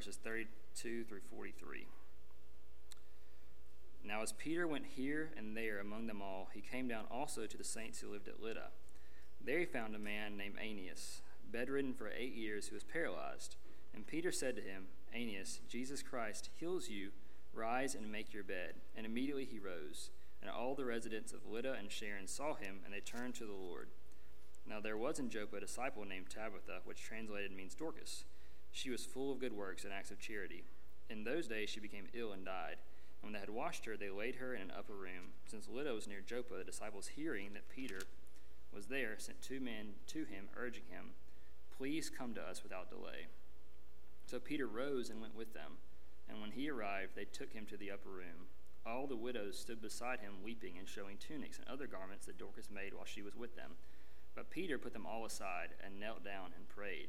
verses 32 through 43. Now, as Peter went here and there among them all, he came down also to the saints who lived at Lydda. There he found a man named Aeneas, bedridden for eight years, who was paralyzed. And Peter said to him, Aeneas, Jesus Christ heals you. Rise and make your bed. And immediately he rose. And all the residents of Lydda and Sharon saw him, and they turned to the Lord. Now there was in Joppa a disciple named Tabitha, which translated means Dorcas. She was full of good works and acts of charity. In those days she became ill and died. And when they had washed her, they laid her in an upper room. Since Lydda was near Joppa, the disciples, hearing that Peter was there, sent two men to him, urging him, Please come to us without delay. So Peter rose and went with them. And when he arrived, they took him to the upper room. All the widows stood beside him, weeping and showing tunics and other garments that Dorcas made while she was with them. But Peter put them all aside and knelt down and prayed.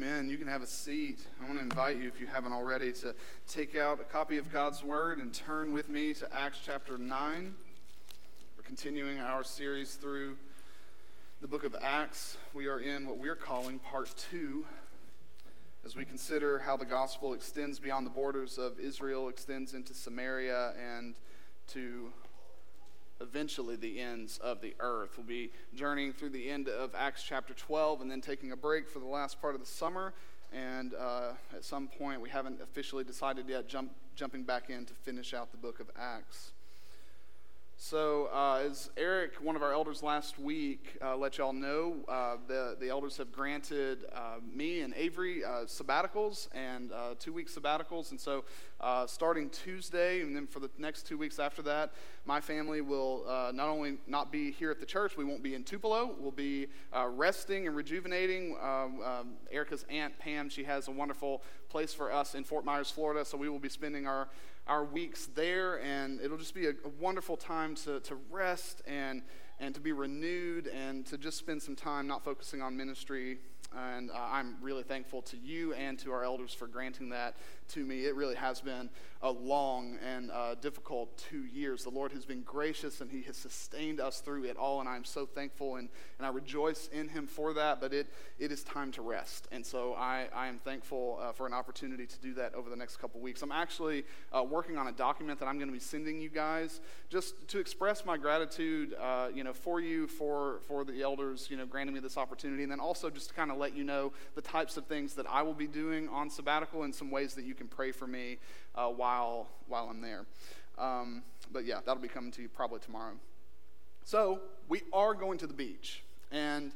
Amen. You can have a seat. I want to invite you, if you haven't already, to take out a copy of God's Word and turn with me to Acts chapter 9. We're continuing our series through the book of Acts. We are in what we're calling part two as we consider how the gospel extends beyond the borders of Israel, extends into Samaria, and to eventually the ends of the earth. We'll be journeying through the end of Acts chapter 12 and then taking a break for the last part of the summer. And uh, at some point, we haven't officially decided yet, jump, jumping back in to finish out the book of Acts. So, uh, as Eric, one of our elders last week, uh, let y'all know, uh, the, the elders have granted uh, me and Avery uh, sabbaticals and uh, two week sabbaticals. And so, starting Tuesday, and then for the next two weeks after that, my family will not only not be here at the church, we won't be in Tupelo. We'll be resting and rejuvenating. Um, um, Erica's aunt, Pam, she has a wonderful place for us in Fort Myers, Florida. So, we will be spending our our weeks there, and it'll just be a, a, wonderful time to, to rest and, and to be renewed and to just spend some time not focusing on ministry. And uh, I'm really thankful to you and to our elders for granting that to me. It really has been a long and uh, difficult two years. The Lord has been gracious and He has sustained us through it all, and I'm so thankful and, and I rejoice in Him for that. But it, it is time to rest. And so I, I am thankful uh, for an opportunity to do that over the next couple weeks. I'm actually uh, working on a document that I'm going to be sending you guys just to express my gratitude uh, you know, for you, for, for the elders, you know, granting me this opportunity, and then also just to kind of let you know the types of things that I will be doing on sabbatical and some ways that you can pray for me uh, while, while I'm there. Um, but yeah, that'll be coming to you probably tomorrow. So we are going to the beach. And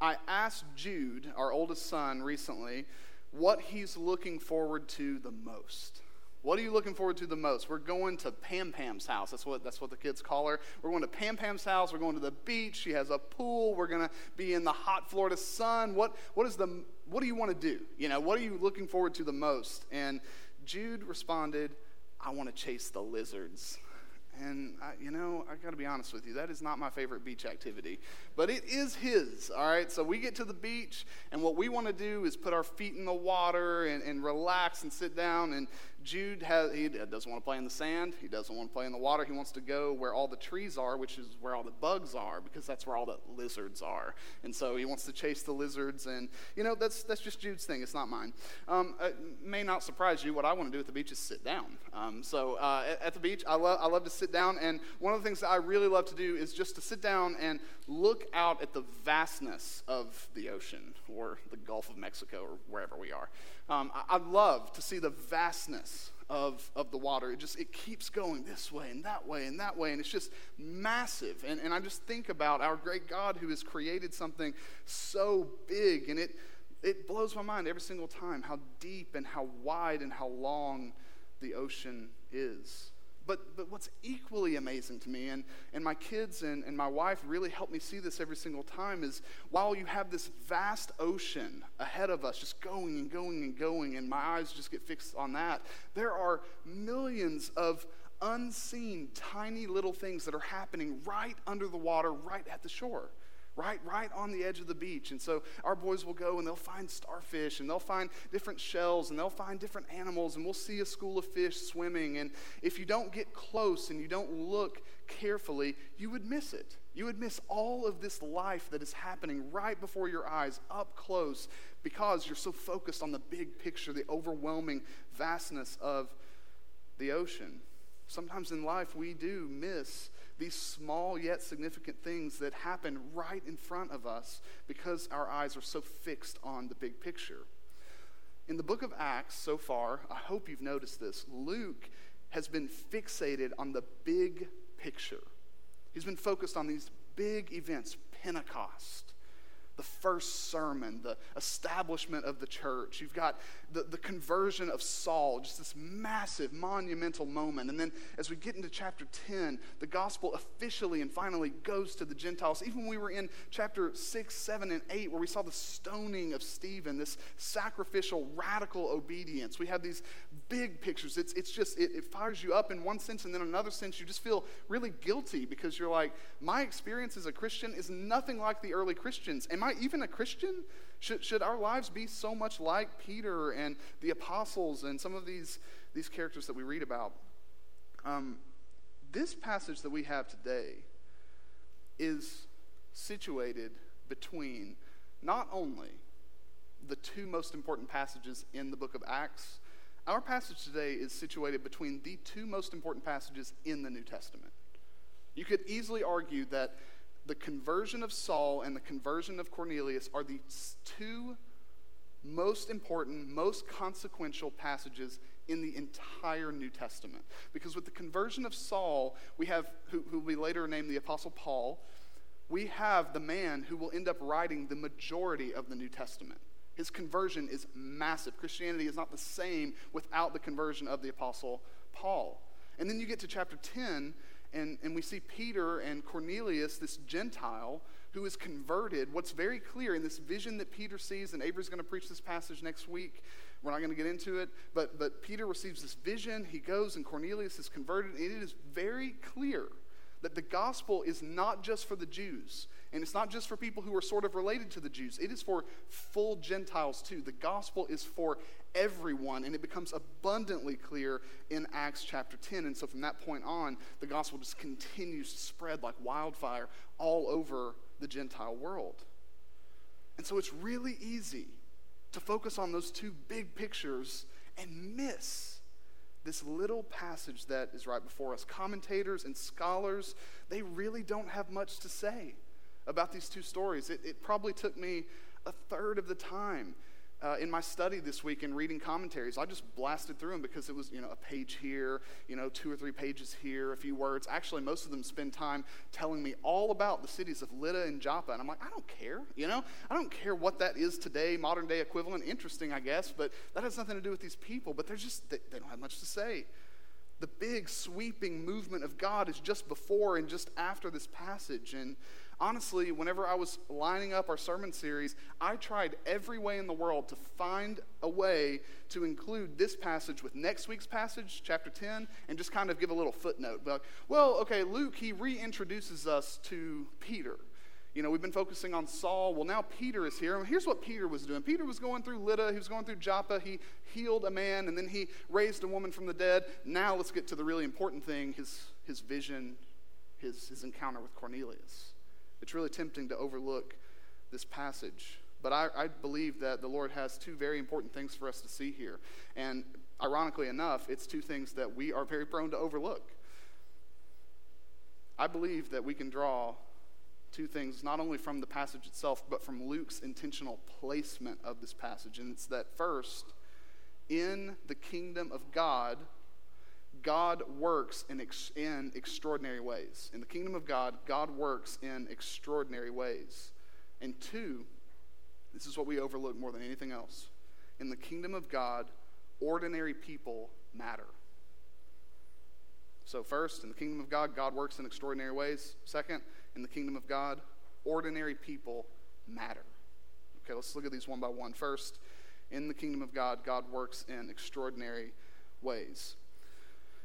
I asked Jude, our oldest son, recently, what he's looking forward to the most. What are you looking forward to the most? We're going to Pam Pam's house. That's what, that's what the kids call her. We're going to Pam Pam's house. We're going to the beach. She has a pool. We're going to be in the hot Florida sun. What, what, is the, what do you want to do? You know, what are you looking forward to the most? And Jude responded, I want to chase the lizards. And, I, you know, I got to be honest with you, that is not my favorite beach activity. But it is his, all right? So we get to the beach, and what we want to do is put our feet in the water and, and relax and sit down. And Jude has, he doesn't want to play in the sand. He doesn't want to play in the water. He wants to go where all the trees are, which is where all the bugs are, because that's where all the lizards are. And so he wants to chase the lizards. And, you know, that's, that's just Jude's thing. It's not mine. Um, it may not surprise you. What I want to do at the beach is sit down. Um, so uh, at, at, the beach, I, lo- I love to sit down. And one of the things that I really love to do is just to sit down and look out at the vastness of the ocean or the Gulf of Mexico or wherever we are. Um, I, I love to see the vastness of, of the water. It just it keeps going this way and that way and that way, and it's just massive. And, and I just think about our great God who has created something so big, and it it blows my mind every single time how deep and how wide and how long the ocean is. But, but what's equally amazing to me, and, and my kids and, and my wife really help me see this every single time, is while you have this vast ocean ahead of us, just going and going and going, and my eyes just get fixed on that, there are millions of unseen, tiny little things that are happening right under the water, right at the shore right right on the edge of the beach. And so our boys will go and they'll find starfish and they'll find different shells and they'll find different animals and we'll see a school of fish swimming. And if you don't get close and you don't look carefully you would miss it. You would miss all of this life that is happening right before your eyes up close because you're so focused on the big picture the overwhelming vastness of the ocean sometimes in life we do miss these small yet significant things that happen right in front of us because our eyes are so fixed on the big picture. In the book of Acts so far, I hope you've noticed this, Luke has been fixated on the big picture. He's been focused on these big events Pentecost, the first sermon, the establishment of the church. You've got the, the conversion of Saul, just this massive, monumental moment. And then as we get into chapter 10, the gospel officially and finally goes to the Gentiles. Even we were in chapter 6, 7, and 8, where we saw the stoning of Stephen, this sacrificial, radical obedience, we have these big pictures. It's, it's just, it, it fires you up in one sense, and then another sense, you just feel really guilty because you're like, my experience as a Christian is nothing like the early Christians. Am I even a Christian? Should, should our lives be so much like Peter and the apostles and some of these, these characters that we read about? Um, this passage that we have today is situated between not only the two most important passages in the book of Acts, our passage today is situated between the two most important passages in the New Testament. You could easily argue that the conversion of Saul and the conversion of Cornelius are the two most important, most consequential passages in the entire New Testament. Because with the conversion of Saul, we have, who, who will be later named the Apostle Paul, we have the man who will end up writing the majority of the New Testament. His conversion is massive. Christianity is not the same without the conversion of the Apostle Paul. And then you get to chapter 10, and, and we see Peter and Cornelius, this Gentile, who is converted. What's very clear in this vision that Peter sees, and Avery's going to preach this passage next week. We're not going to get into it, but, but Peter receives this vision. He goes, and Cornelius is converted. And it is very clear that the gospel is not just for the Jews, and it's not just for people who are sort of related to the Jews, it is for full Gentiles too. The gospel is for everyone, and it becomes abundantly clear in Acts chapter 10. And so from that point on, the gospel just continues to spread like wildfire all over the Gentile world. And so it's really easy to focus on those two big pictures and miss this little passage that is right before us. Commentators and scholars, they really don't have much to say about these two stories. It, it probably took me a third of the time uh, in my study this week in reading commentaries. I just blasted through them because it was, you know, a page here, you know, two or three pages here, a few words. Actually, most of them spend time telling me all about the cities of Lydda and Joppa. And I'm like, I don't care, you know? I don't care what that is today, modern day equivalent. Interesting, I guess, but that has nothing to do with these people. But they're just, they, they don't have much to say. The big sweeping movement of God is just before and just after this passage. And honestly, whenever I was lining up our sermon series, I tried every way in the world to find a way to include this passage with next week's passage, chapter 10, and just kind of give a little footnote. But, well, okay, Luke, he reintroduces us to Peter. You know, we've been focusing on Saul. Well, now Peter is here. Here's what Peter was doing. Peter was going through Lydda. He was going through Joppa. He healed a man, and then he raised a woman from the dead. Now let's get to the really important thing his, his vision, his, his encounter with Cornelius. It's really tempting to overlook this passage. But I, I, believe that the Lord has two very important things for us to see here. And ironically enough, it's two things that we are very prone to overlook. I believe that we can draw two things, not only from the passage itself, but from Luke's intentional placement of this passage. And it's that first, in the kingdom of God, God works in, ex- in extraordinary ways. In the kingdom of God, God works in extraordinary ways. And two, this is what we overlook more than anything else. In the kingdom of God, ordinary people matter. So, first, in the kingdom of God, God works in extraordinary ways. Second, in the kingdom of God, ordinary people matter. Okay, let's look at these one by one. First, in the kingdom of God, God works in extraordinary ways.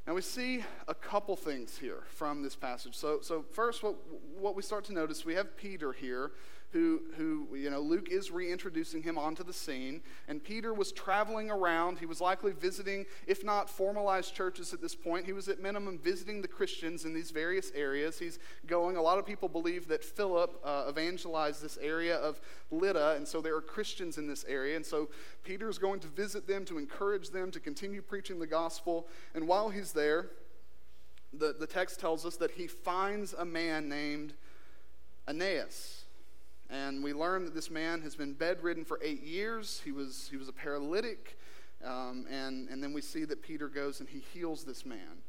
Now we see a couple things here from this passage. So, so first, what, what we start to notice, we have Peter here, who, who, you know, Luke is reintroducing him onto the scene. And Peter was traveling around. He was likely visiting, if not formalized churches at this point, he was at minimum visiting the Christians in these various areas. He's going, a lot of people believe that Philip uh, evangelized this area of Lydda, and so there are Christians in this area. And so Peter is going to visit them to encourage them to continue preaching the gospel. And while he's there, the, the text tells us that he finds a man named Aeneas. And we learn that this man has been bedridden for eight years. He was, he was a paralytic. Um, and, and then we see that Peter goes and he heals this man.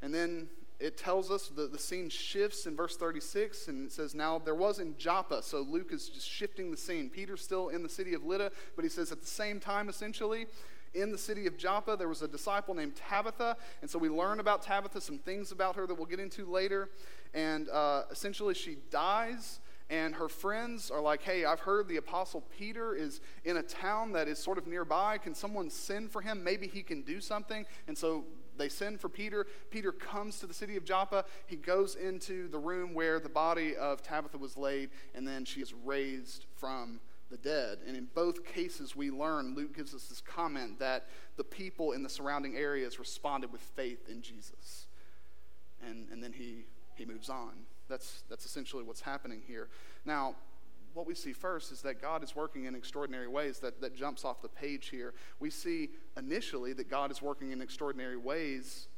And then it tells us that the scene shifts in verse 36 and it says now there was in joppa so luke is just shifting the scene peter's still in the city of lydda but he says at the same time essentially in the city of joppa there was a disciple named tabitha and so we learn about tabitha some things about her that we'll get into later and uh, essentially she dies and her friends are like, Hey, I've heard the Apostle Peter is in a town that is sort of nearby. Can someone send for him? Maybe he can do something. And so they send for Peter. Peter comes to the city of Joppa. He goes into the room where the body of Tabitha was laid, and then she is raised from the dead. And in both cases, we learn, Luke gives us this comment that the people in the surrounding areas responded with faith in Jesus. And, and then he, he moves on. That's, that's essentially what's happening here. Now, what we see first is that God is working in extraordinary ways that, that jumps off the page here. We see initially that God is working in extraordinary ways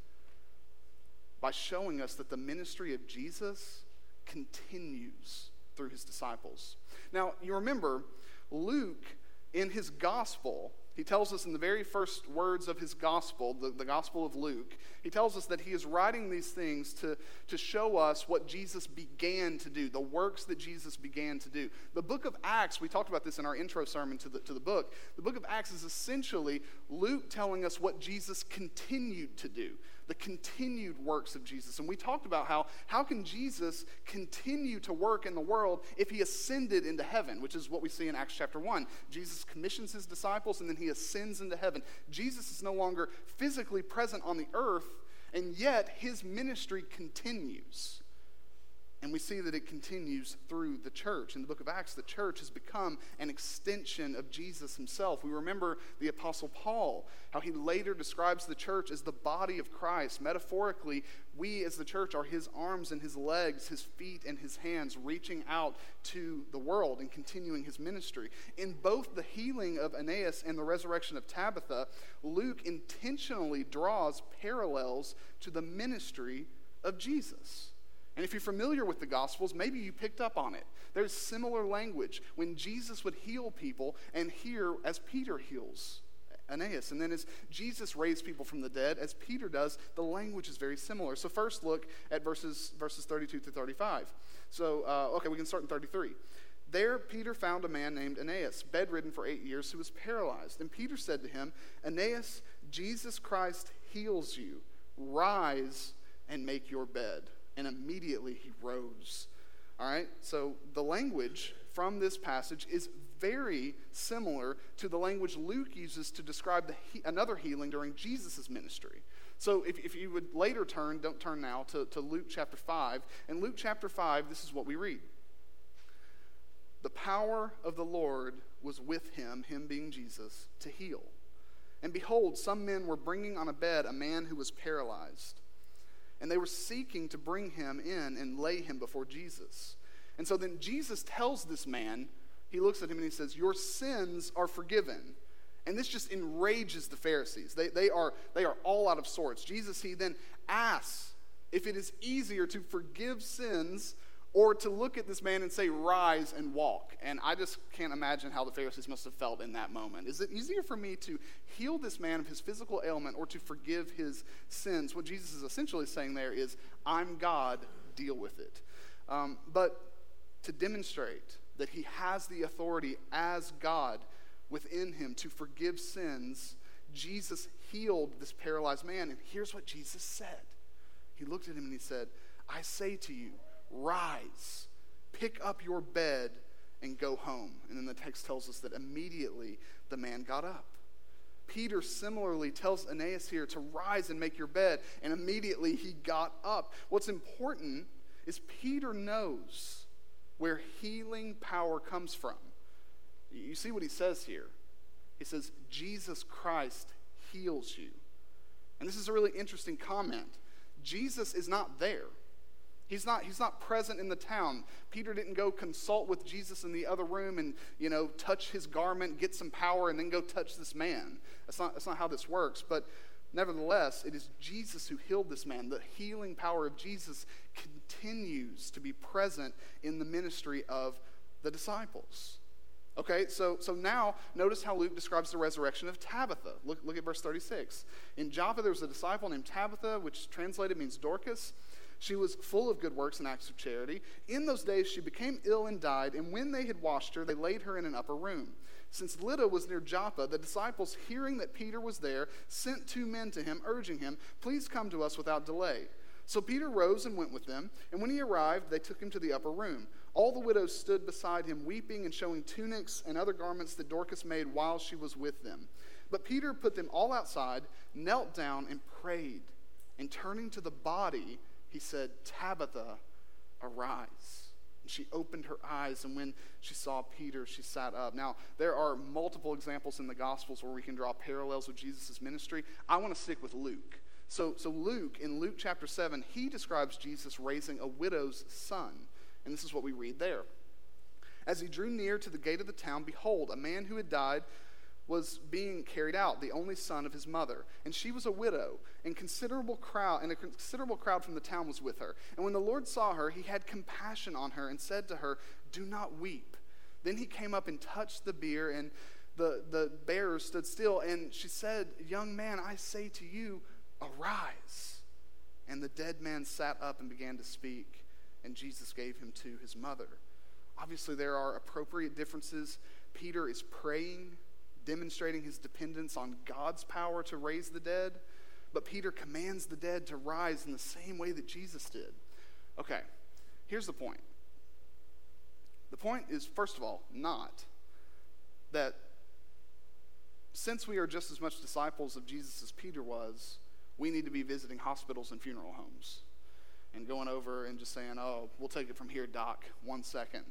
by showing us that the ministry of Jesus continues through his disciples. Now, you remember, Luke, in his gospel, he tells us in the very first words of his gospel, the, the Gospel of Luke, he tells us that he is writing these things to, to show us what Jesus began to do, the works that Jesus began to do. The book of Acts, we talked about this in our intro sermon to the, to the book. The book of Acts is essentially Luke telling us what Jesus continued to do the continued works of Jesus. And we talked about how how can Jesus continue to work in the world if he ascended into heaven, which is what we see in Acts chapter 1. Jesus commissions his disciples and then he ascends into heaven. Jesus is no longer physically present on the earth, and yet his ministry continues. And we see that it continues through the church. In the book of Acts, the church has become an extension of Jesus himself. We remember the Apostle Paul, how he later describes the church as the body of Christ. Metaphorically, we as the church are his arms and his legs, his feet and his hands, reaching out to the world and continuing his ministry. In both the healing of Aeneas and the resurrection of Tabitha, Luke intentionally draws parallels to the ministry of Jesus. And if you're familiar with the Gospels, maybe you picked up on it. There's similar language when Jesus would heal people, and here as Peter heals Aeneas. And then as Jesus raised people from the dead, as Peter does, the language is very similar. So first look at verses, verses 32 to 35. So, uh, okay, we can start in 33. There, Peter found a man named Aeneas, bedridden for eight years, who was paralyzed. And Peter said to him, Aeneas, Jesus Christ heals you. Rise and make your bed and immediately he rose. All right? So the language from this passage is very similar to the language Luke uses to describe he- another healing during Jesus' ministry. So if, if you would later turn, don't turn now, to, to Luke chapter 5. In Luke chapter 5, this is what we read The power of the Lord was with him, him being Jesus, to heal. And behold, some men were bringing on a bed a man who was paralyzed and they were seeking to bring him in and lay him before Jesus. And so then Jesus tells this man, he looks at him and he says, Your sins are forgiven. And this just enrages the Pharisees. They, they, are, they are all out of sorts. Jesus, he then asks if it is easier to forgive sins or to look at this man and say, Rise and walk. And I just can't imagine how the Pharisees must have felt in that moment. Is it easier for me to heal this man of his physical ailment or to forgive his sins? What Jesus is essentially saying there is, I'm God, deal with it. Um, but to demonstrate that he has the authority as God within him to forgive sins, Jesus healed this paralyzed man. And here's what Jesus said He looked at him and he said, I say to you, Rise, pick up your bed, and go home. And then the text tells us that immediately the man got up. Peter similarly tells Aeneas here to rise and make your bed, and immediately he got up. What's important is Peter knows where healing power comes from. You see what he says here? He says, Jesus Christ heals you. And this is a really interesting comment. Jesus is not there. He's not, he's not present in the town. Peter didn't go consult with Jesus in the other room and, you know, touch his garment, get some power, and then go touch this man. That's not, that's not how this works. But nevertheless, it is Jesus who healed this man. The healing power of Jesus continues to be present in the ministry of the disciples. Okay, so, so now notice how Luke describes the resurrection of Tabitha. Look, look at verse 36. In Joppa, there was a disciple named Tabitha, which translated means Dorcas. She was full of good works and acts of charity. In those days, she became ill and died, and when they had washed her, they laid her in an upper room. Since Lydda was near Joppa, the disciples, hearing that Peter was there, sent two men to him, urging him, Please come to us without delay. So Peter rose and went with them, and when he arrived, they took him to the upper room. All the widows stood beside him, weeping and showing tunics and other garments that Dorcas made while she was with them. But Peter put them all outside, knelt down, and prayed. And turning to the body, he said, Tabitha, arise. And she opened her eyes, and when she saw Peter, she sat up. Now, there are multiple examples in the Gospels where we can draw parallels with Jesus' ministry. I want to stick with Luke. So, so Luke, in Luke chapter 7, he describes Jesus raising a widow's son. And this is what we read there. As he drew near to the gate of the town, behold, a man who had died was being carried out, the only son of his mother. And she was a widow, and considerable crowd and a considerable crowd from the town was with her. And when the Lord saw her, he had compassion on her and said to her, Do not weep. Then he came up and touched the bier, and the, the bearers stood still. And she said, Young man, I say to you, arise. And the dead man sat up and began to speak, and Jesus gave him to his mother. Obviously, there are appropriate differences. Peter is praying demonstrating his dependence on God's power to raise the dead. But Peter commands the dead to rise in the same way that Jesus did. Okay, here's the point. The point is, first of all, not that since we are just as much disciples of Jesus as Peter was, we need to be visiting hospitals and funeral homes and going over and just saying, oh, we'll take it from here, Doc, one second,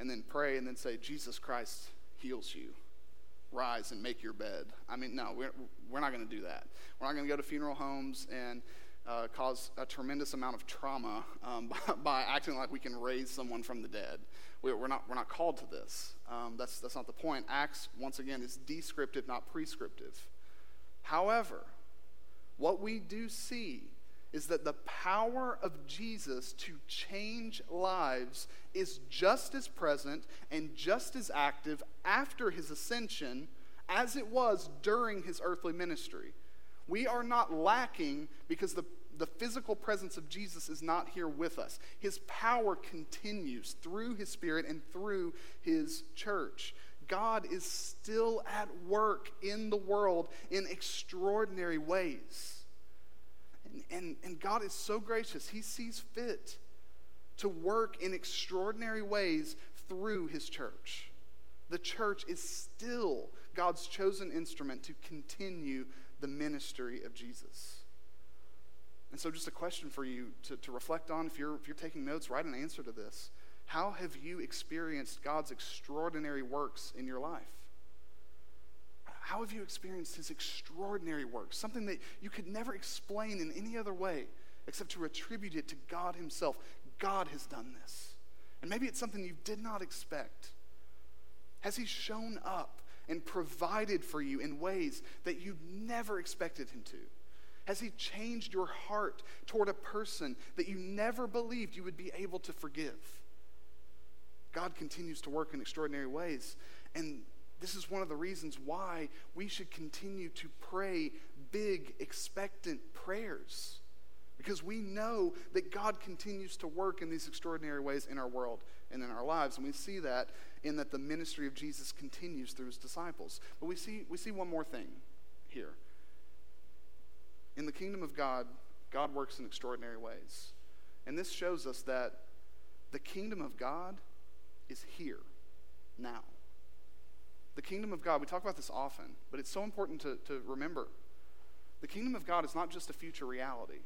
and then pray and then say, Jesus Christ heals you rise and make your bed. I mean, no, we're, we're not going to do that. We're not going to go to funeral homes and uh, cause a tremendous amount of trauma um, by, by, acting like we can raise someone from the dead. We, are not, we're not called to this. Um, that's, that's not the point. Acts, once again, is descriptive, not prescriptive. However, what we do see is that the power of Jesus to change lives is just as present and just as active after his ascension as it was during his earthly ministry. We are not lacking because the, the physical presence of Jesus is not here with us. His power continues through his spirit and through his church. God is still at work in the world in extraordinary ways. And, and, God is so gracious, He sees fit to work in extraordinary ways through His church. The church is still God's chosen instrument to continue the ministry of Jesus. And so, just a question for you to, to reflect on if you're, if you're taking notes, write an answer to this. How have you experienced God's extraordinary works in your life? How have you experienced his extraordinary work? Something that you could never explain in any other way except to attribute it to God himself. God has done this. And maybe it's something you did not expect. Has he shown up and provided for you in ways that you never expected him to? Has he changed your heart toward a person that you never believed you would be able to forgive? God continues to work in extraordinary ways. And this is one of the reasons why we should continue to pray big, expectant prayers. Because we know that God continues to work in these extraordinary ways in our world and in our lives. And we see that in that the ministry of Jesus continues through his disciples. But we see, we see one more thing here. In the kingdom of God, God works in extraordinary ways. And this shows us that the kingdom of God is here now. The kingdom of God, we talk about this often, but it's so important to, to remember. The kingdom of God is not just a future reality,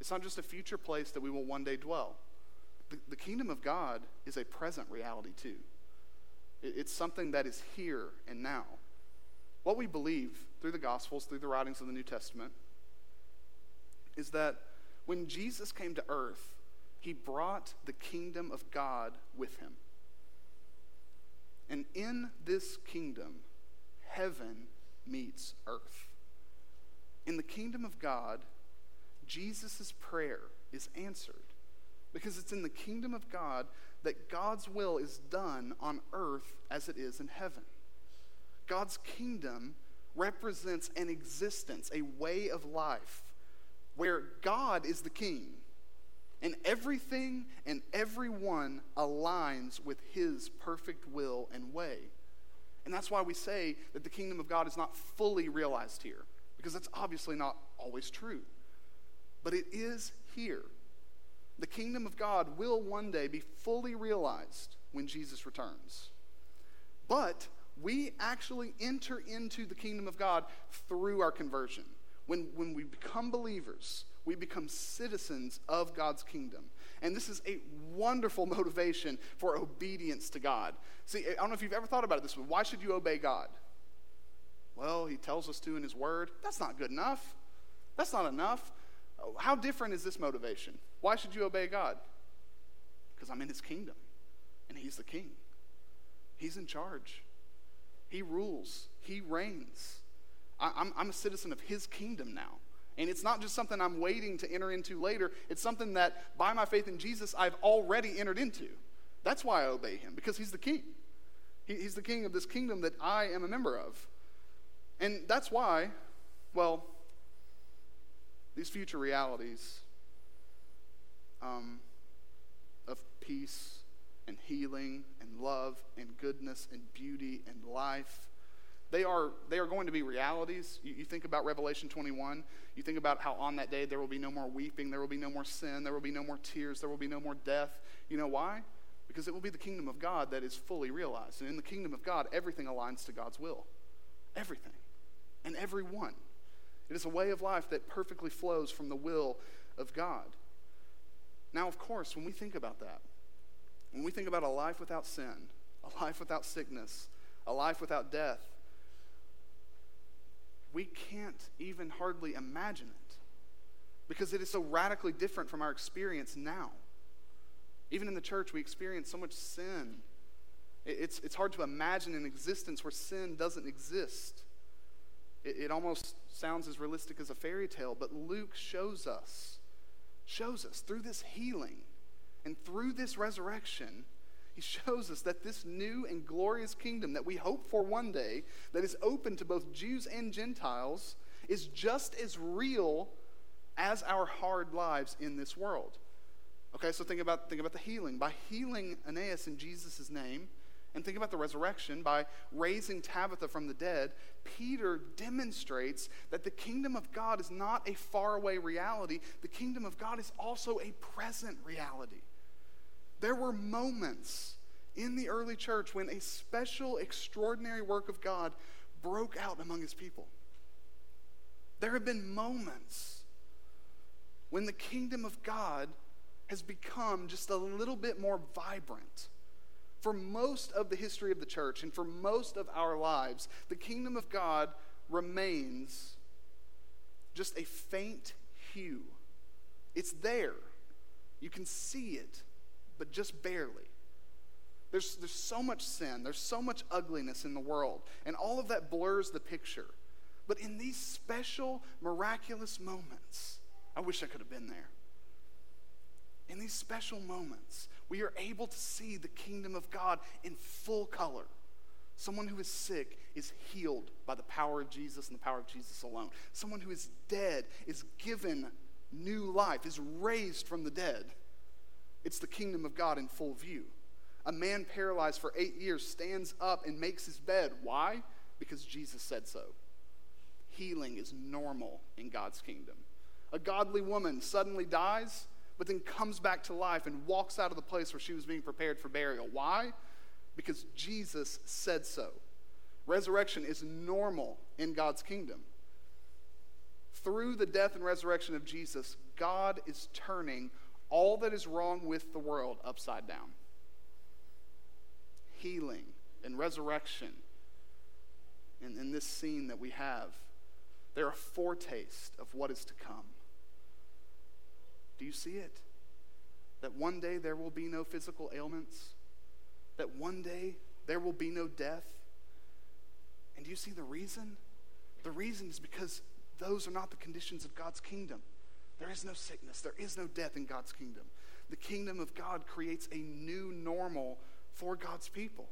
it's not just a future place that we will one day dwell. The, the kingdom of God is a present reality too. It, it's something that is here and now. What we believe through the Gospels, through the writings of the New Testament, is that when Jesus came to earth, he brought the kingdom of God with him. And in this kingdom, heaven meets earth. In the kingdom of God, Jesus' prayer is answered because it's in the kingdom of God that God's will is done on earth as it is in heaven. God's kingdom represents an existence, a way of life where God is the king and everything and everyone aligns with his perfect will and way. And that's why we say that the kingdom of God is not fully realized here, because that's obviously not always true. But it is here. The kingdom of God will one day be fully realized when Jesus returns. But we actually enter into the kingdom of God through our conversion. When, when we become believers, we become citizens of God's kingdom. And this is a wonderful motivation for obedience to God. See, I don't know if you've ever thought about it this way. Why should you obey God? Well, He tells us to in His Word. That's not good enough. That's not enough. How different is this motivation? Why should you obey God? Because I'm in His kingdom, and He's the king. He's in charge. He rules. He reigns. I, I'm a citizen of His kingdom now. And it's not just something I'm waiting to enter into later, it's something that by my faith in Jesus, I've already entered into. That's why I obey him, because he's the king. He, he's the king of this kingdom that I am a member of. And that's why, well, these future realities um, of peace and healing and love and goodness and beauty and life they are, they are going to be realities. You, you, think about Revelation 21. You think about how on that day there will be no more weeping, there will be no more sin, there will be no more tears, there will be no more death. You know why? Because it will be the kingdom of God that is fully realized. And in the kingdom of God, everything aligns to God's will. Everything. And everyone. It is a way of life that perfectly flows from the will of God. Now, of course, when we think about that, when we think about a life without sin, a life without sickness, a life without death, we can't even hardly imagine it because it is so radically different from our experience now. Even in the church, we experience so much sin. It's, it's hard to imagine an existence where sin doesn't exist. It, it almost sounds as realistic as a fairy tale, but Luke shows us, shows us through this healing and through this resurrection he shows us that this new and glorious kingdom that we hope for one day, that is open to both Jews and Gentiles, is just as real as our hard lives in this world. Okay, so think about, think about the healing. By healing Aeneas in Jesus' name, and think about the resurrection, by raising Tabitha from the dead, Peter demonstrates that the kingdom of God is not a faraway reality. The kingdom of God is also a present reality. There were moments in the early church when a special, extraordinary work of God broke out among his people. There have been moments when the kingdom of God has become just a little bit more vibrant. For most of the history of the church and for most of our lives, the kingdom of God remains just a faint hue. It's there. You can see it, but just barely. There's, there's so much sin, there's so much ugliness in the world, and all of that blurs the picture. But in these special, miraculous moments, I wish I could have been there. In these special moments, we are able to see the kingdom of God in full color. Someone who is sick is healed by the power of Jesus and the power of Jesus alone. Someone who is dead is given new life, is raised from the dead. It's the kingdom of God in full view. A man paralyzed for eight years stands up and makes his bed. Why? Because Jesus said so. Healing is normal in God's kingdom. A godly woman suddenly dies, but then comes back to life and walks out of the place where she was being prepared for burial. Why? Because Jesus said so. Resurrection is normal in God's kingdom. Through the death and resurrection of Jesus, God is turning all that is wrong with the world upside down. Healing and resurrection in, in this scene that we have, they're a foretaste of what is to come. Do you see it? That one day there will be no physical ailments, that one day there will be no death. And do you see the reason? The reason is because those are not the conditions of God's kingdom. There is no sickness, there is no death in God's kingdom. The kingdom of God creates a new normal for God's people.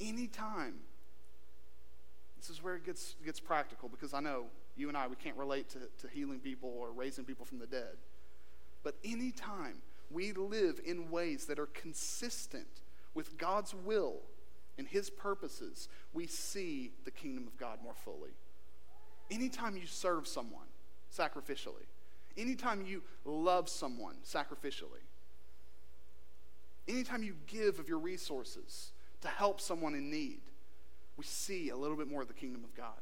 Anytime, this is where it gets, gets practical because I know you and I, we can't relate to, to healing people or raising people from the dead. But anytime we live in ways that are consistent with God's will and His purposes, we see the kingdom of God more fully. Anytime you serve someone sacrificially, anytime you love someone sacrificially, anytime you give of your resources to help someone in need, we see a little bit more of the kingdom of God.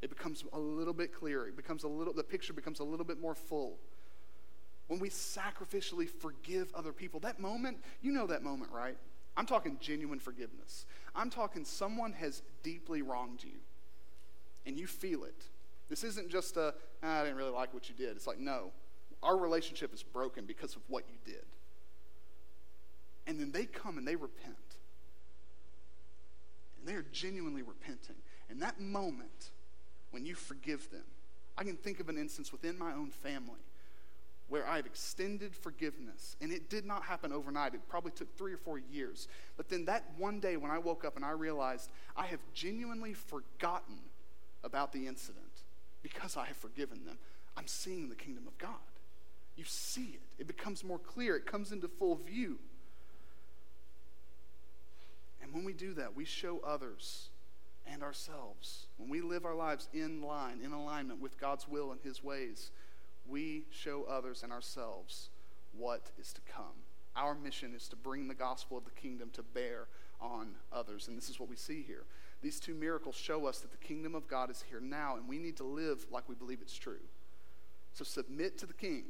It becomes a little bit clearer. It becomes a little, the picture becomes a little bit more full. When we sacrificially forgive other people, that moment, you know that moment, right? I'm talking genuine forgiveness. I'm talking someone has deeply wronged you and you feel it. This isn't just a, ah, I didn't really like what you did. It's like, no, our relationship is broken because of what you did. And then they come and they repent. And they are genuinely repenting. And that moment, when you forgive them, I can think of an instance within my own family where I've extended forgiveness. And it did not happen overnight. It probably took three or four years. But then that one day when I woke up and I realized I have genuinely forgotten about the incident because I have forgiven them, I'm seeing the kingdom of God. You see it, it becomes more clear, it comes into full view. And when we do that, we show others and ourselves. When we live our lives in line, in alignment with God's will and His ways, we show others and ourselves what is to come. Our mission is to bring the gospel of the kingdom to bear on others. And this is what we see here. These two miracles show us that the kingdom of God is here now, and we need to live like we believe it's true. So submit to the king,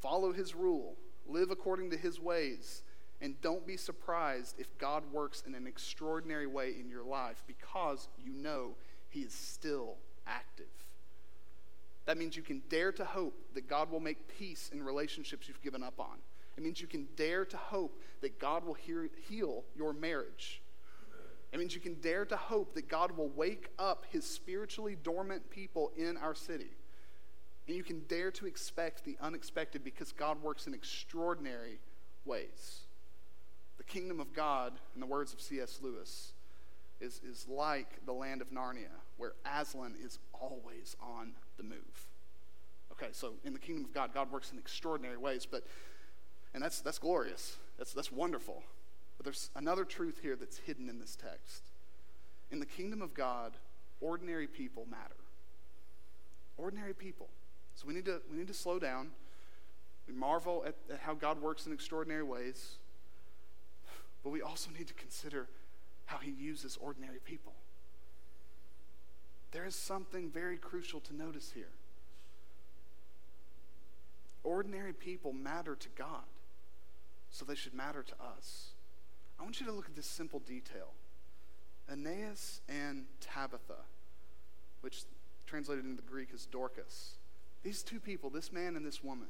follow his rule, live according to his ways, and don't be surprised if God works in an extraordinary way in your life because you know he is still active. That means you can dare to hope that God will make peace in relationships you've given up on. It means you can dare to hope that God will heal your marriage. It means you can dare to hope that God will wake up his spiritually dormant people in our city. And you can dare to expect the unexpected because God works in extraordinary ways. The kingdom of God, in the words of C.S. Lewis, is, is like the land of Narnia, where Aslan is always on the move. Okay, so in the kingdom of God, God works in extraordinary ways, but and that's that's glorious. That's that's wonderful. But there's another truth here that's hidden in this text. In the kingdom of God, ordinary people matter. Ordinary people. So we need to we need to slow down. We marvel at, at how God works in extraordinary ways. But we also need to consider how he uses ordinary people. There is something very crucial to notice here. Ordinary people matter to God, so they should matter to us. I want you to look at this simple detail Aeneas and Tabitha, which translated into the Greek is Dorcas. These two people, this man and this woman,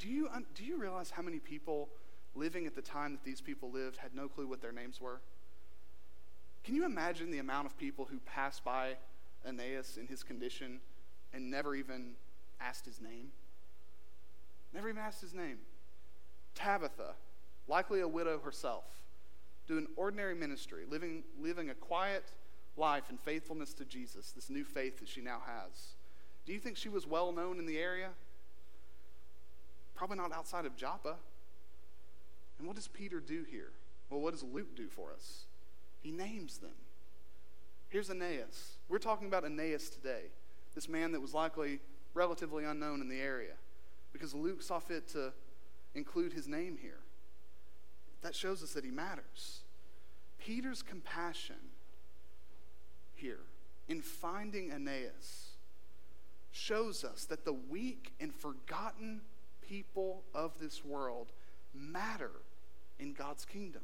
do you, do you realize how many people living at the time that these people lived had no clue what their names were? Can you imagine the amount of people who passed by Aeneas in his condition and never even asked his name? Never even asked his name. Tabitha, likely a widow herself, doing ordinary ministry, living, living a quiet life in faithfulness to Jesus, this new faith that she now has. Do you think she was well known in the area? Probably not outside of Joppa. And what does Peter do here? Well, what does Luke do for us? He names them. Here's Aeneas. We're talking about Aeneas today, this man that was likely relatively unknown in the area, because Luke saw fit to include his name here. That shows us that he matters. Peter's compassion here in finding Aeneas shows us that the weak and forgotten people of this world matter in God's kingdom.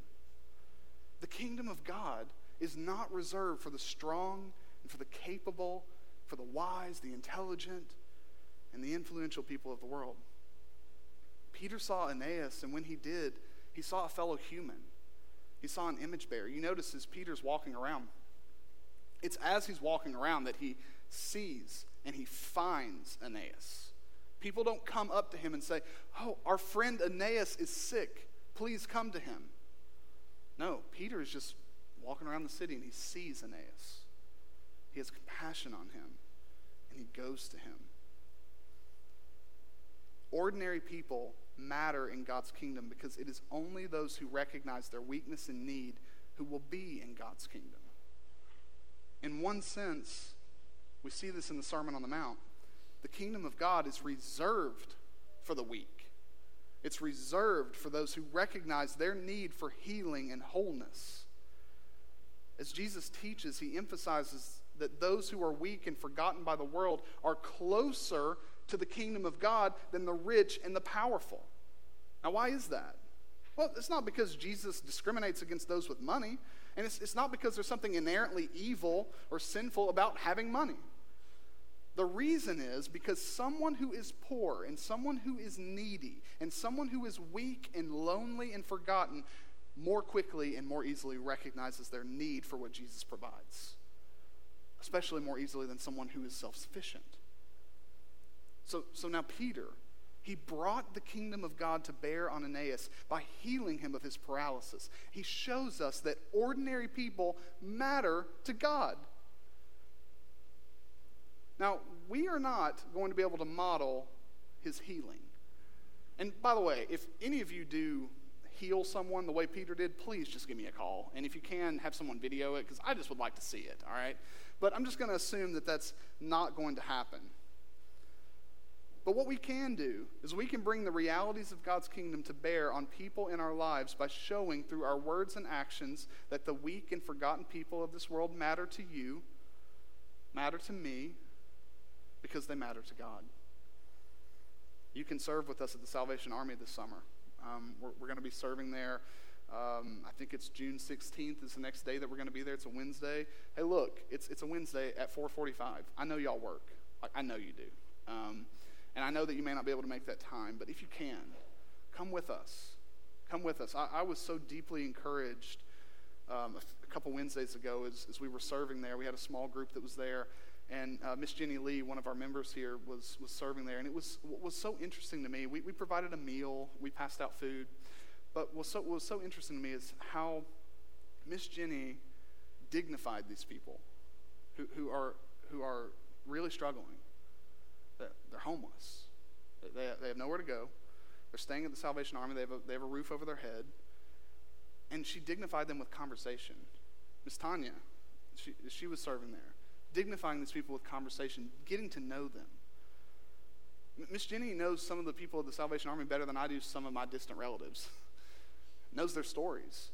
The kingdom of God is not reserved for the strong and for the capable, for the wise, the intelligent, and the influential people of the world. Peter saw Aeneas, and when he did, he saw a fellow human. He saw an image bearer. You notice as Peter's walking around, it's as he's walking around that he sees and he finds Aeneas. People don't come up to him and say, Oh, our friend Aeneas is sick. Please come to him. No, Peter is just walking around the city and he sees Aeneas. He has compassion on him and he goes to him. Ordinary people matter in God's kingdom because it is only those who recognize their weakness and need who will be in God's kingdom. In one sense, we see this in the Sermon on the Mount. The kingdom of God is reserved for the weak. It's reserved for those who recognize their need for healing and wholeness. As Jesus teaches, he emphasizes that those who are weak and forgotten by the world are closer to the kingdom of God than the rich and the powerful. Now, why is that? Well, it's not because Jesus discriminates against those with money, and it's, it's not because there's something inherently evil or sinful about having money. The reason is because someone who is poor and someone who is needy and someone who is weak and lonely and forgotten more quickly and more easily recognizes their need for what Jesus provides, especially more easily than someone who is self sufficient. So, so now, Peter, he brought the kingdom of God to bear on Aeneas by healing him of his paralysis. He shows us that ordinary people matter to God. Now, we are not going to be able to model his healing. And by the way, if any of you do heal someone the way Peter did, please just give me a call. And if you can, have someone video it, because I just would like to see it, all right? But I'm just going to assume that that's not going to happen. But what we can do is we can bring the realities of God's kingdom to bear on people in our lives by showing through our words and actions that the weak and forgotten people of this world matter to you, matter to me, because they matter to God. You can serve with us at the Salvation Army this summer. Um, we're, we're going to be serving there. Um, I think it's June 16th is the next day that we're going to be there. It's a Wednesday. Hey, look, it's, it's a Wednesday at 4:45. I know y'all work. I, I know you do. Um, and I know that you may not be able to make that time, but if you can, come with us. Come with us. I, I was so deeply encouraged um, a, couple Wednesdays ago as, as we were serving there. We had a small group that was there, and uh, Miss Jenny Lee, one of our members here, was, was serving there. And it was what was so interesting to me. We, we provided a meal, we passed out food, but what, so, what was so interesting to me is how Miss Jenny dignified these people who, who, are, who are really struggling they're homeless. They, they have nowhere to go. They're staying at the Salvation Army. They have, a, they have a roof over their head. And she dignified them with conversation. Miss Tanya, she, she was serving there, dignifying these people with conversation, getting to know them. Miss Jenny knows some of the people of the Salvation Army better than I do some of my distant relatives. knows their stories,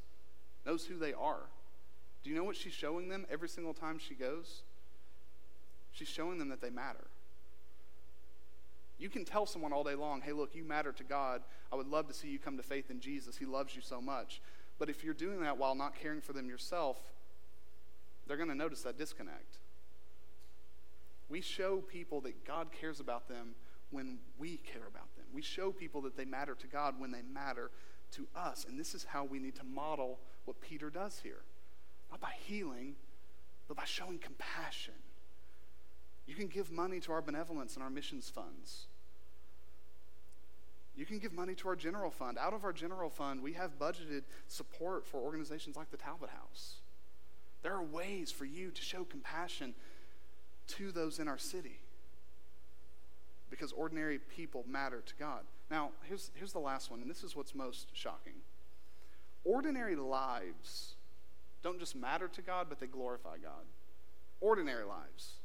knows who they are. Do you know what she's showing them every single time she goes? She's showing them that they matter. You can tell someone all day long, hey, look, you matter to God. I would love to see you come to faith in Jesus. He loves you so much. But if you're doing that while not caring for them yourself, they're going to notice that disconnect. We show people that God cares about them when we care about them. We show people that they matter to God when they matter to us. And this is how we need to model what Peter does here. Not by healing, but by showing compassion you can give money to our benevolence and our missions funds. You can give money to our general fund. Out of our general fund, we have budgeted support for organizations like the Talbot House. There are ways for you to show compassion to those in our city because ordinary people matter to God. Now, here's, here's the last one, and this is what's most shocking. Ordinary lives don't just matter to God, but they glorify God. Ordinary lives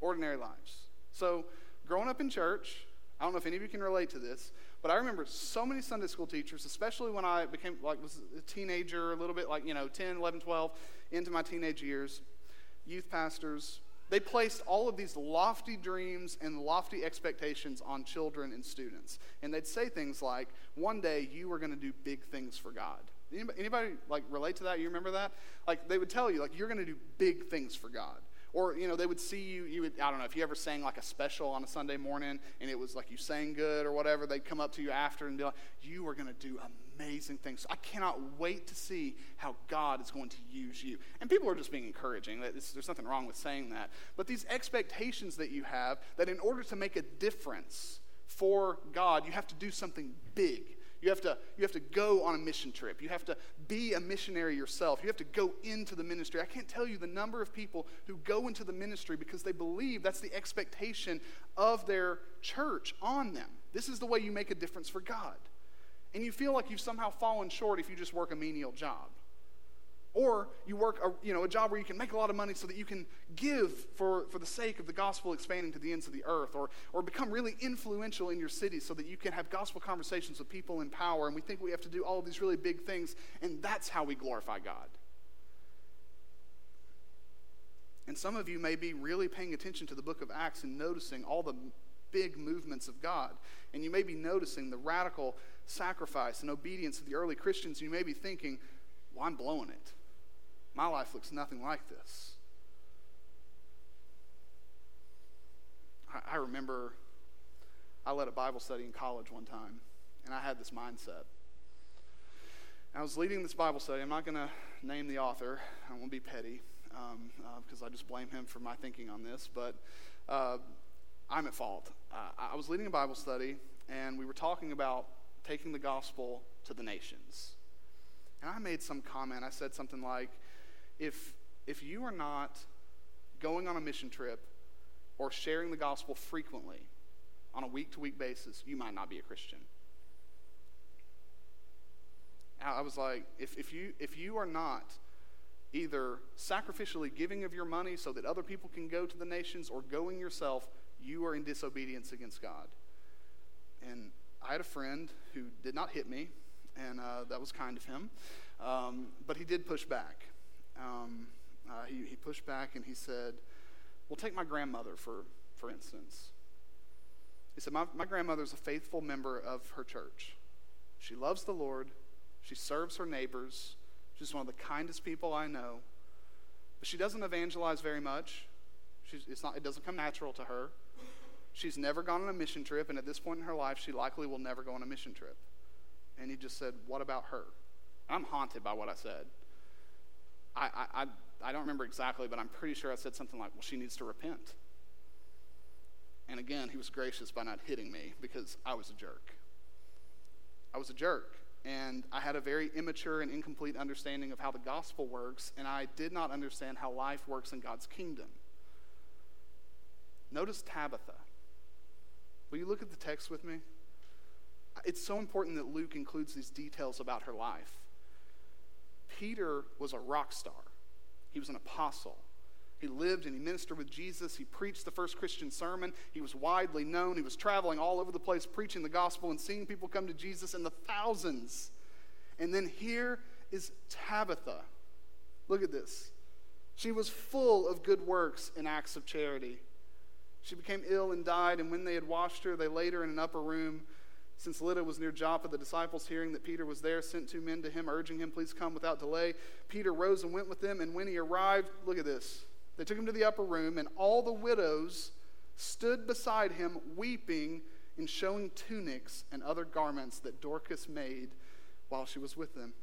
ordinary lives. So, growing up in church, I don't know if any of you can relate to this, but I remember so many Sunday school teachers, especially when I became like was a teenager, a little bit like, you know, 10, 11, 12, into my teenage years. youth pastors, they placed all of these lofty dreams and lofty expectations on children and students. And they'd say things like, one day you are going to do big things for God. Anybody, anybody, like relate to that? You remember that? Like they would tell you, like you're going to do big things for God. Or, you know, they would see you, you would, I don't know, if you ever sang like a special on a Sunday morning and it was like you sang good or whatever, they'd come up to you after and be like, you are going to do amazing things. I cannot wait to see how God is going to use you. And people are just being encouraging. There's nothing wrong with saying that. But these expectations that you have, that in order to make a difference for God, you have to do something big. You have, to, you have to go on a mission trip. You have to be a missionary yourself. You have to go into the ministry. I can't tell you the number of people who go into the ministry because they believe that's the expectation of their church on them. This is the way you make a difference for God. And you feel like you've somehow fallen short if you just work a menial job. Or you work a, you know, a job where you can make a lot of money so that you can give for, for the sake of the gospel expanding to the ends of the earth, or, or become really influential in your city so that you can have gospel conversations with people in power. And we think we have to do all of these really big things, and that's how we glorify God. And some of you may be really paying attention to the book of Acts and noticing all the big movements of God. And you may be noticing the radical sacrifice and obedience of the early Christians. You may be thinking, well, I'm blowing it. My life looks nothing like this. I, I remember I led a Bible study in college one time, and I had this mindset. I was leading this Bible study. I'm not going to name the author, I won't be petty um, uh, because I just blame him for my thinking on this, but uh, I'm at fault. Uh, I was leading a Bible study, and we were talking about taking the gospel to the nations. And I made some comment. I said something like, if, if you are not going on a mission trip or sharing the gospel frequently on a week to week basis, you might not be a Christian. I was like, if, if, you, if you are not either sacrificially giving of your money so that other people can go to the nations or going yourself, you are in disobedience against God. And I had a friend who did not hit me, and uh, that was kind of him, um, but he did push back um, uh, he, he pushed back and he said, Well, take my grandmother, for, for instance. He said, my, my grandmother's a faithful member of her church. She loves the Lord, she serves her neighbors. She's one of the kindest people I know. But she doesn't evangelize very much. She's, it's not, it doesn't come natural to her. She's never gone on a mission trip, and at this point in her life, she likely will never go on a mission trip. And he just said, What about her? I'm haunted by what I said. I, I, I don't remember exactly, but I'm pretty sure I said something like, well, she needs to repent. And again, he was gracious by not hitting me because I was a jerk. I was a jerk. And I had a very immature and incomplete understanding of how the gospel works, and I did not understand how life works in God's kingdom. Notice Tabitha. Will you look at the text with me? It's so important that Luke includes these details about her life. Peter was a rock star, he was an apostle. He lived and he ministered with Jesus. He preached the first Christian sermon. He was widely known. He was traveling all over the place preaching the gospel and seeing people come to Jesus in the thousands. And then here is Tabitha. Look at this. She was full of good works and acts of charity. She became ill and died, and when they had washed her, they laid her in an upper room since Lydda was near Joppa, the disciples, hearing that Peter was there, sent two men to him, urging him, Please come without delay. Peter rose and went with them, and when he arrived, look at this. They took him to the upper room, and all the widows stood beside him, weeping and showing tunics and other garments that Dorcas made while she was with them.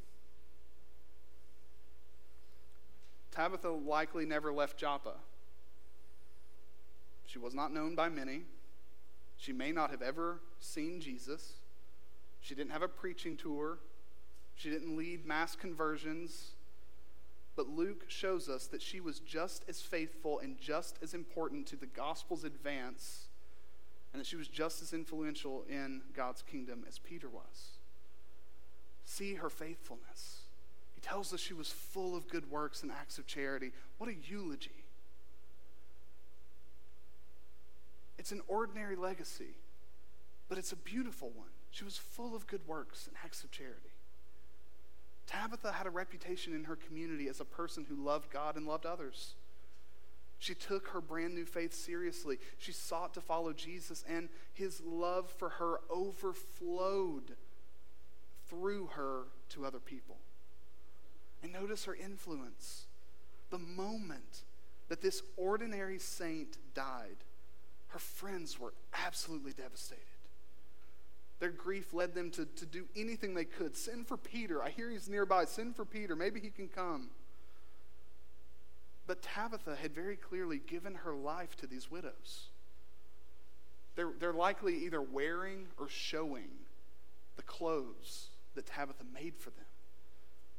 Tabitha likely never left Joppa. She was not known by many. She may not have ever seen Jesus. She didn't have a preaching tour. She didn't lead mass conversions. But Luke shows us that she was just as faithful and just as important to the gospel's advance, and that she was just as influential in God's kingdom as Peter was. See her faithfulness. He tells us she was full of good works and acts of charity. What a eulogy. It's an ordinary legacy, but it's a beautiful one. She was full of good works and acts of charity. Tabitha had a reputation in her community as a person who loved God and loved others. She took her brand new faith seriously. She sought to follow Jesus, and his love for her overflowed through her to other people. And notice her influence. The moment that this ordinary saint died, her friends were absolutely devastated. Their grief led them to, to do anything they could. Send for Peter. I hear he's nearby. Send for Peter. Maybe he can come. But Tabitha had very clearly given her life to these widows. They're, they're likely either wearing or showing the clothes that Tabitha made for them.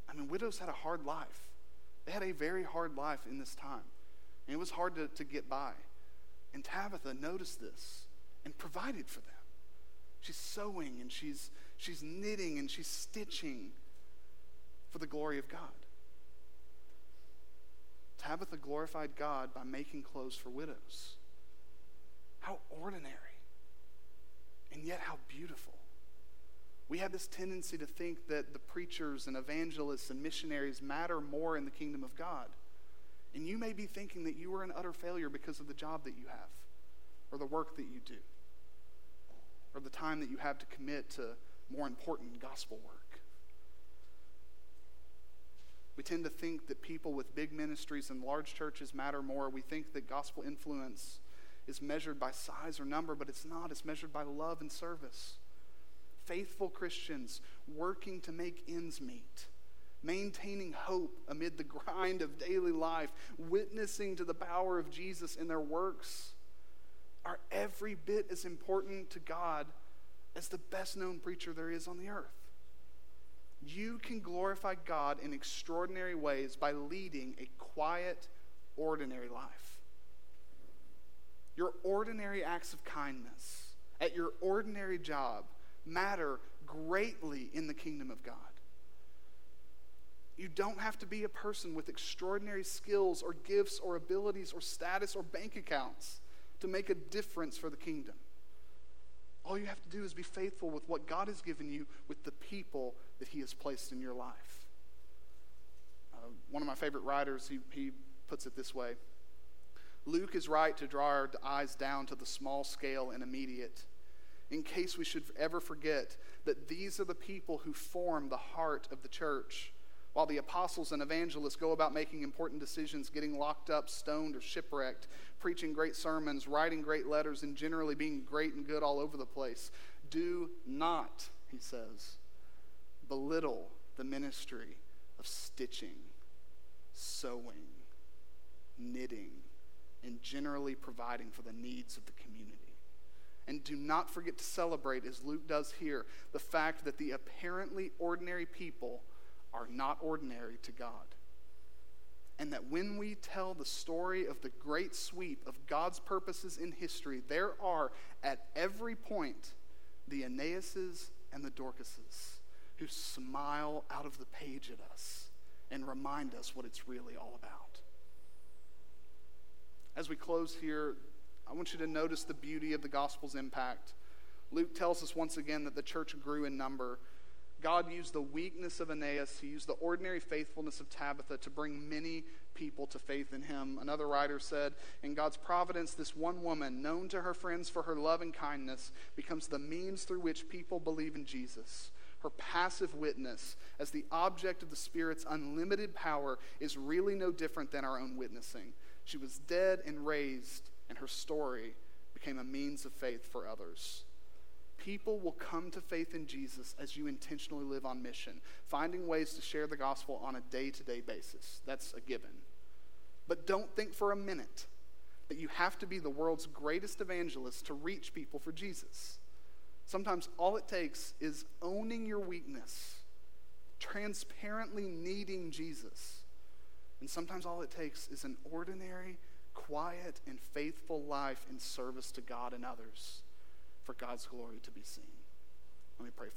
I mean, widows had a hard life. They had a very hard life in this time. And it was hard to, to get by. And Tabitha noticed this and provided for them. She's sewing and she's, she's knitting and she's stitching for the glory of God. Tabitha glorified God by making clothes for widows. How ordinary, and yet how beautiful. We have this tendency to think that the preachers and evangelists and missionaries matter more in the kingdom of God. And you may be thinking that you are an utter failure because of the job that you have, or the work that you do, or the time that you have to commit to more important gospel work. We tend to think that people with big ministries and large churches matter more. We think that gospel influence is measured by size or number, but it's not. It's measured by love and service. Faithful Christians working to make ends meet, maintaining hope amid the grind of daily life, witnessing to the power of Jesus in their works are every bit as important to God as the best known preacher there is on the earth. You can glorify God in extraordinary ways by leading a quiet, ordinary life. Your ordinary acts of kindness at your ordinary job matter greatly in the kingdom of God. You don't have to be a person with extraordinary skills or gifts or abilities or status or bank accounts to make a difference for the kingdom. All you have to do is be faithful with what God has given you with the people that He has placed in your life. Uh, one of my favorite writers, he, he puts it this way Luke is right to draw our eyes down to the small scale and immediate, in case we should ever forget that these are the people who form the heart of the church. While the apostles and evangelists go about making important decisions, getting locked up, stoned, or shipwrecked, preaching great sermons, writing great letters, and generally being great and good all over the place, do not, he says, belittle the ministry of stitching, sewing, knitting, and generally providing for the needs of the community. And do not forget to celebrate, as Luke does here, the fact that the apparently ordinary people are not ordinary to God. And that when we tell the story of the great sweep of God's purposes in history, there are at every point the Aeneases and the Dorcases who smile out of the page at us and remind us what it's really all about. As we close here, I want you to notice the beauty of the gospel's impact. Luke tells us once again that the church grew in number. God used the weakness of Aeneas, he used the ordinary faithfulness of Tabitha to bring many people to faith in him. Another writer said, In God's providence, this one woman, known to her friends for her love and kindness, becomes the means through which people believe in Jesus. Her passive witness, as the object of the Spirit's unlimited power, is really no different than our own witnessing. She was dead and raised, and her story became a means of faith for others. People will come to faith in Jesus as you intentionally live on mission, finding ways to share the gospel on a day to day basis. That's a given. But don't think for a minute that you have to be the world's greatest evangelist to reach people for Jesus. Sometimes all it takes is owning your weakness, transparently needing Jesus. And sometimes all it takes is an ordinary, quiet, and faithful life in service to God and others for God's glory to be seen. Let me pray.